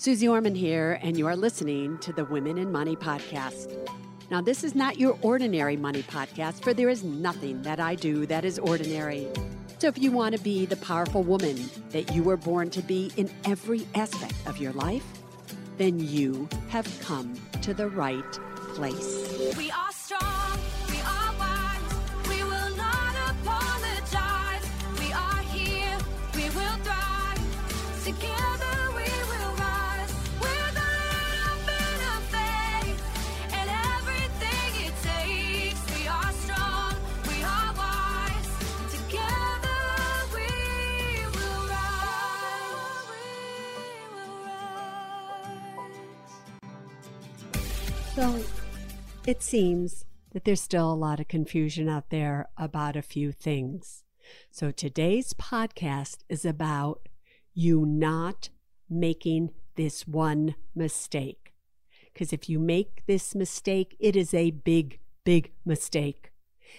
Suze Orman here, and you are listening to the Women and Money podcast. Now, this is not your ordinary money podcast, for there is nothing that I do that is ordinary. So, if you want to be the powerful woman that you were born to be in every aspect of your life, then you have come to the right place. We are it seems that there's still a lot of confusion out there about a few things. So, today's podcast is about you not making this one mistake. Because if you make this mistake, it is a big, big mistake.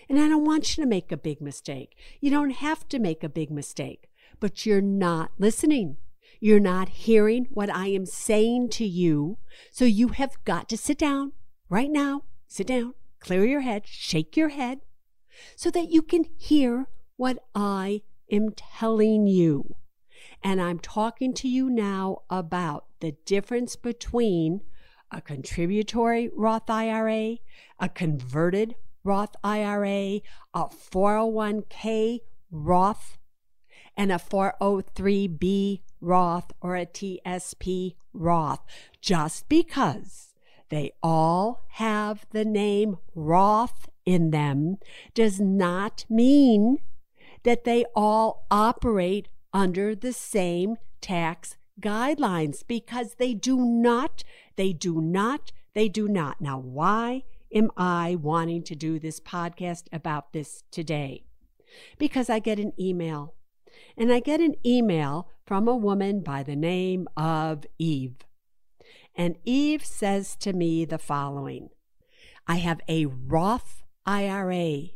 And I don't want you to make a big mistake. You don't have to make a big mistake, but you're not listening. You're not hearing what I am saying to you. So you have got to sit down right now, sit down, clear your head, shake your head, so that you can hear what I am telling you. And I'm talking to you now about the difference between a contributory Roth IRA, a converted Roth IRA, a 401k Roth, and a 403b Roth or a TSP Roth. Just because they all have the name Roth in them does not mean that they all operate under the same tax guidelines because they do not, they do not, they do not. Now, why am I wanting to do this podcast about this today? Because I get an email, and I get an email from a woman by the name of Eve. And Eve says to me the following I have a Roth IRA.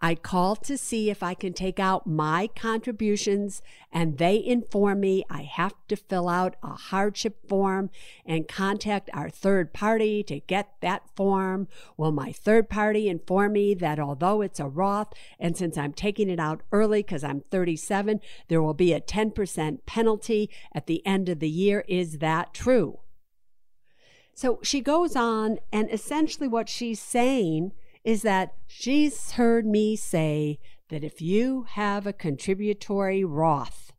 I called to see if I can take out my contributions, and they inform me I have to fill out a hardship form and contact our third party to get that form. Will my third party inform me that although it's a Roth, and since I'm taking it out early because I'm 37, there will be a 10% penalty at the end of the year? Is that true? So she goes on, and essentially what she's saying is that she's heard me say that if you have a contributory Roth,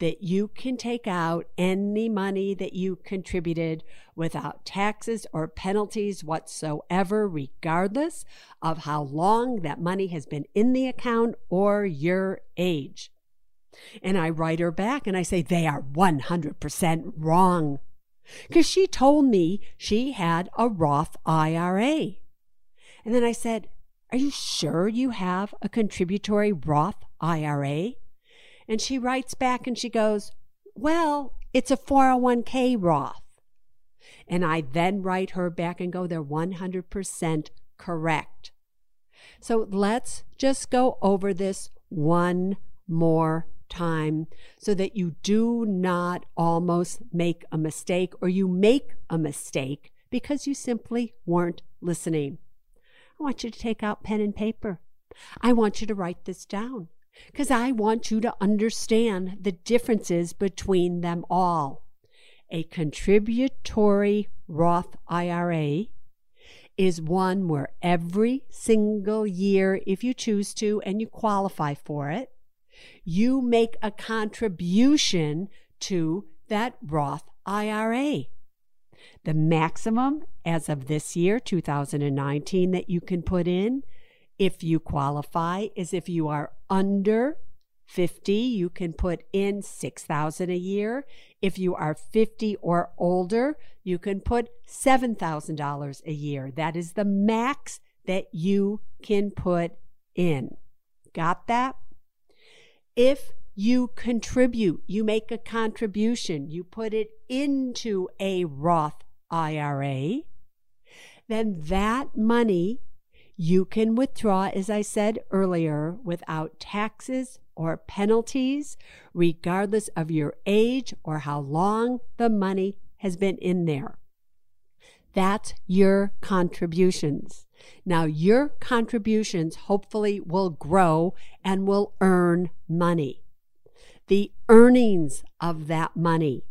that you can take out any money that you contributed without taxes or penalties whatsoever, regardless of how long that money has been in the account or your age. And I write her back and I say, they are 100% wrong. Because she told me she had a Roth IRA. And then I said, Are you sure you have a contributory Roth IRA? And she writes back and she goes, Well, it's a 401k Roth. And I then write her back and go, They're 100% correct. So let's just go over this one more time so that you do not almost make a mistake or you make a mistake because you simply weren't listening. I want you to take out pen and paper. I want you to write this down because I want you to understand the differences between them all. A contributory Roth IRA is one where every single year, if you choose to and you qualify for it, you make a contribution to that Roth IRA. The maximum as of this year, 2019, that you can put in if you qualify is if you are under 50, you can put in 6,000 a year. If you are 50 or older, you can put $7,000 a year. That is the max that you can put in. Got that? If you contribute, you make a contribution, you put it into a Roth IRA, then that money You can withdraw, as I said earlier, without taxes or penalties, regardless of your age or how long the money has been in there. That's your contributions. Now, your contributions hopefully will grow and will earn money. The earnings of that money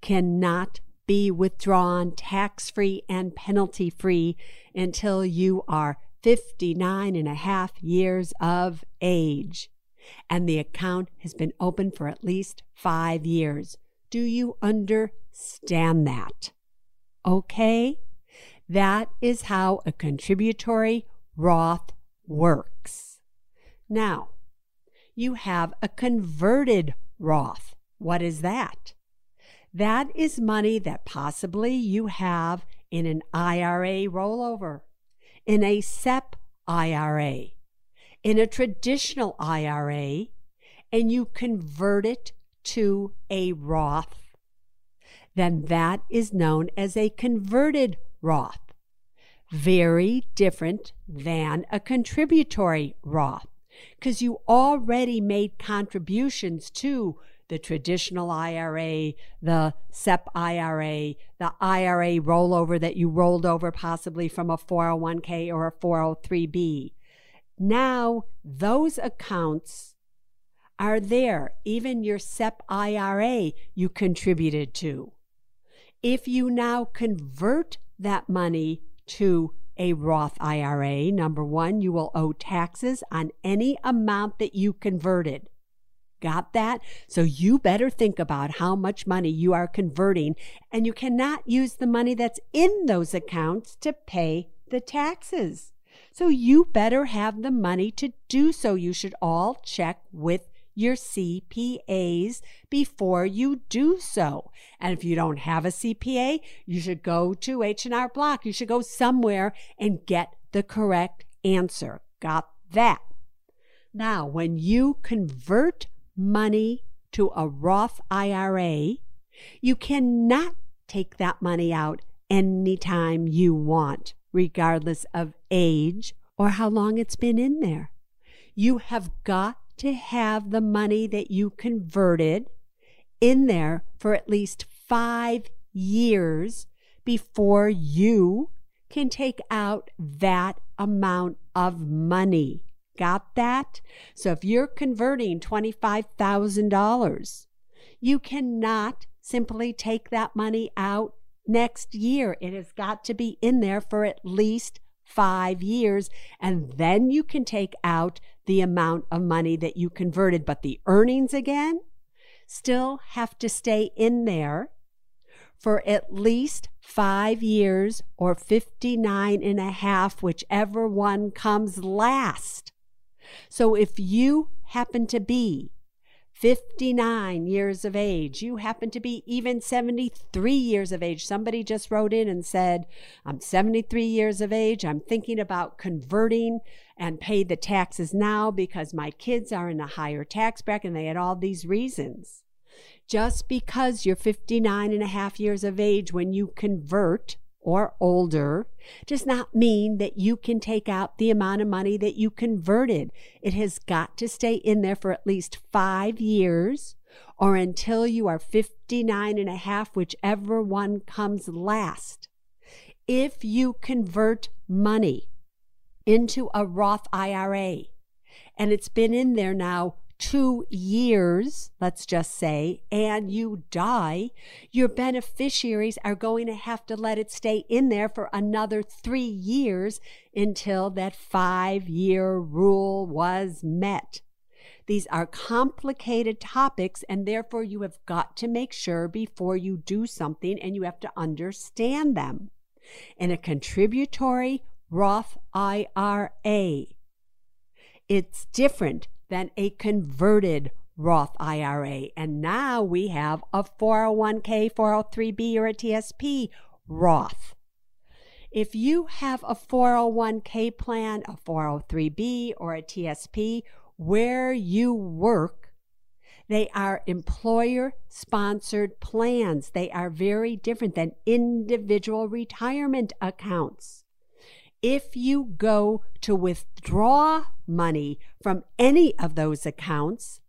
cannot be withdrawn tax free and penalty free until you are 59 and a half years of age and the account has been open for at least five years. Do you understand that? Okay? That is how a contributory Roth works. Now, you have a converted Roth. What is that? That is money that possibly you have in an IRA rollover, in a SEP IRA, in a traditional IRA, and you convert it to a Roth, then that is known as a converted Roth. Very different than a contributory Roth because you already made contributions to the traditional IRA, the SEP IRA, the IRA rollover that you rolled over possibly from a 401k or a 403b. Now, those accounts are there. Even your SEP IRA you contributed to. If you now convert that money to a Roth IRA, number one, you will owe taxes on any amount that you converted. Got that? So you better think about how much money you are converting, and you cannot use the money that's in those accounts to pay the taxes. So you better have the money to do so. You should all check with your CPAs before you do so. And if you don't have a CPA, you should go to H&R Block. You should go somewhere and get the correct answer. Got that? Now, when you convert money to a Roth IRA, you cannot take that money out anytime you want, regardless of age or how long it's been in there. You have got to have the money that you converted in there for at least five years before you can take out that amount of money. Got that? So if you're converting $25,000, you cannot simply take that money out next year. It has got to be in there for at least five years, and then you can take out the amount of money that you converted. But the earnings again still have to stay in there for at least five years or 59 and a half, whichever one comes last. So if you happen to be 59 years of age. You happen to be even 73 years of age. Somebody just wrote in and said, I'm 73 years of age. I'm thinking about converting and pay the taxes now because my kids are in a higher tax bracket and they had all these reasons. Just because you're 59 and a half years of age when you convert or older does not mean that you can take out the amount of money that you converted. It has got to stay in there for at least five years or until you are 59 and a half, whichever one comes last. If you convert money into a Roth IRA and it's been in there now two years, let's just say, and you die, your beneficiaries are going to have to let it stay in there for another three years until that five year rule was met. These are complicated topics, and therefore you have got to make sure before you do something and you have to understand them. In a contributory Roth IRA, it's different than a converted Roth IRA. And now we have a 401k, 403b, or a TSP Roth. If you have a 401k plan, a 403b, or a TSP where you work, they are employer sponsored plans. They are very different than individual retirement accounts. If you go to withdraw money from any of those accounts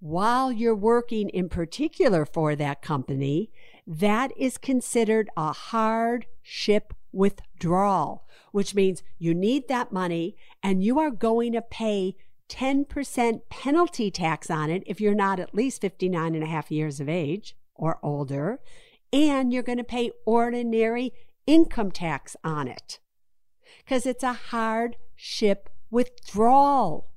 while you're working in particular for that company, that is considered a hardship withdrawal, which means you need that money and you are going to pay 10% penalty tax on it if you're not at least 59 and a half years of age or older, and you're going to pay ordinary income tax on it because it's a hardship withdrawal.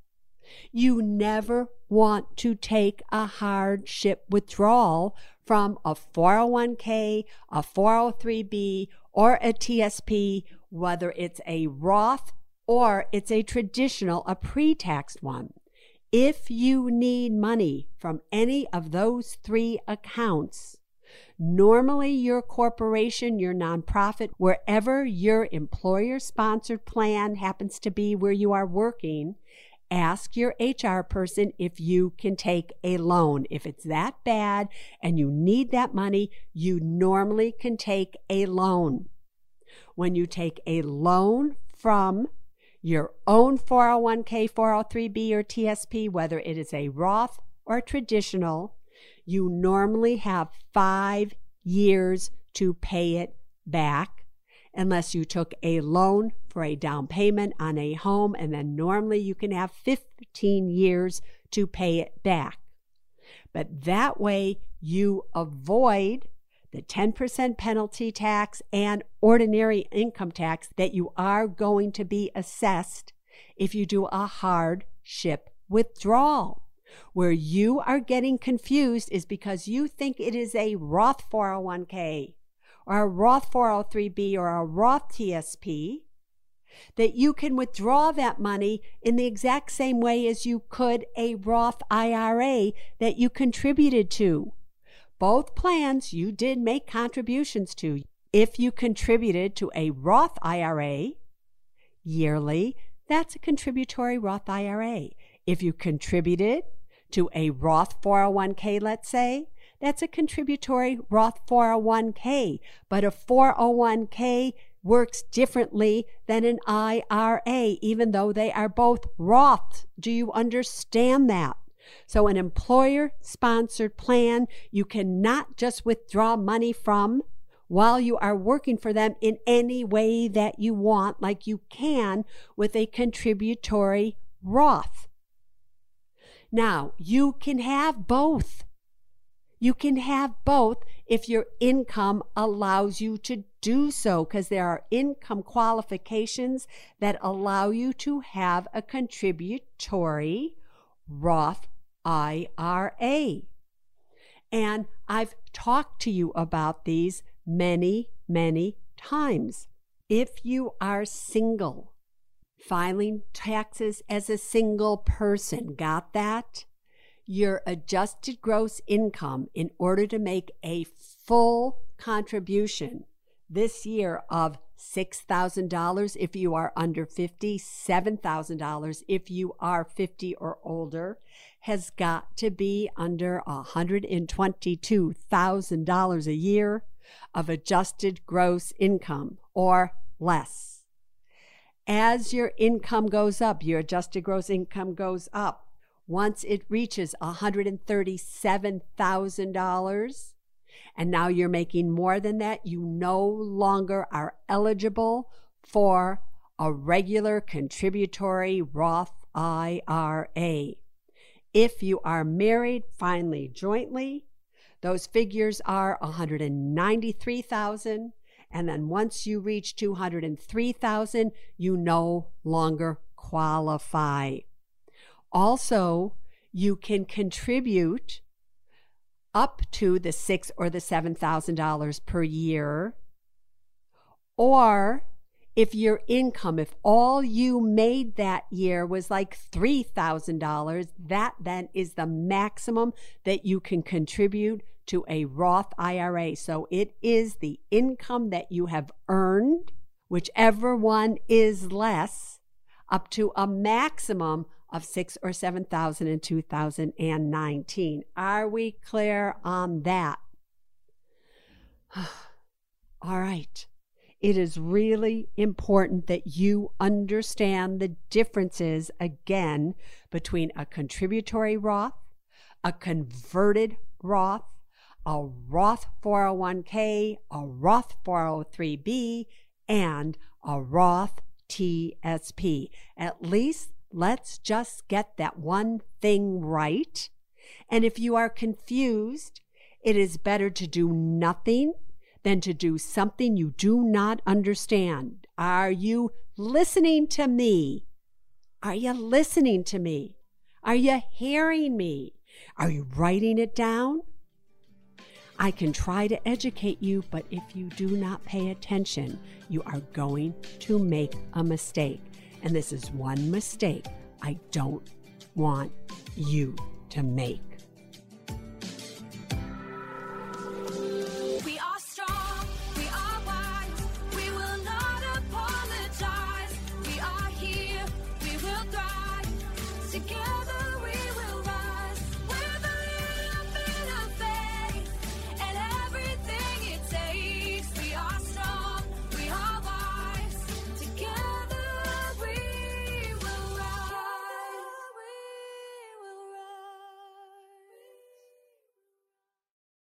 You never want to take a hardship withdrawal from a 401k, a 403b, or a TSP, whether it's a Roth or it's a traditional, a pre taxed one. If you need money from any of those three accounts, normally your corporation, your nonprofit, wherever your employer sponsored plan happens to be where you are working, ask your HR person if you can take a loan. If it's that bad and you need that money, you normally can take a loan. When you take a loan from your own 401k, 403b, or TSP, whether it is a Roth or traditional, you normally have five years to pay it back unless you took a loan for a down payment on a home, and then normally you can have 15 years to pay it back. But that way you avoid the 10% penalty tax and ordinary income tax that you are going to be assessed if you do a hardship withdrawal. Where you are getting confused is because you think it is a Roth 401k or a Roth 403b or a Roth TSP that you can withdraw that money in the exact same way as you could a Roth IRA that you contributed to. Both plans you did make contributions to. If you contributed to a Roth IRA yearly, that's a contributory Roth IRA. If you contributed to a Roth 401k, let's say, that's a contributory Roth 401k. But a 401k works differently than an IRA, even though they are both Roth. Do you understand that? So, an employer sponsored plan, you cannot just withdraw money from while you are working for them in any way that you want, like you can with a contributory Roth. Now, you can have both. You can have both if your income allows you to do so, because there are income qualifications that allow you to have a contributory Roth IRA. And I've talked to you about these many, many times. If you are single, filing taxes as a single person, got that? Your adjusted gross income in order to make a full contribution this year of $6,000 if you are under 50, $7,000 if you are 50 or older, has got to be under $122,000 a year of adjusted gross income or less. As your income goes up, your adjusted gross income goes up. Once it reaches $137,000, and now you're making more than that, you no longer are eligible for a regular contributory Roth IRA. If you are married, filing jointly, those figures are 193,000 and then once you reach 203,000, you no longer qualify. Also, you can contribute up to the six or the seven thousand dollars per year. Or if your income, if all you made that year was like $3,000, that then is the maximum that you can contribute to a Roth IRA. So it is the income that you have earned, whichever one is less, up to a maximum of six or seven thousand in 2019. Are we clear on that? All right. It is really important that you understand the differences again between a contributory Roth, a converted Roth, a Roth 401k, a Roth 403b, and a Roth TSP. At least let's just get that one thing right. And if you are confused, it is better to do nothing than to do something you do not understand. Are you listening to me? Are you listening to me? Are you hearing me? Are you writing it down? I can try to educate you, but if you do not pay attention, you are going to make a mistake. And this is one mistake I don't want you to make.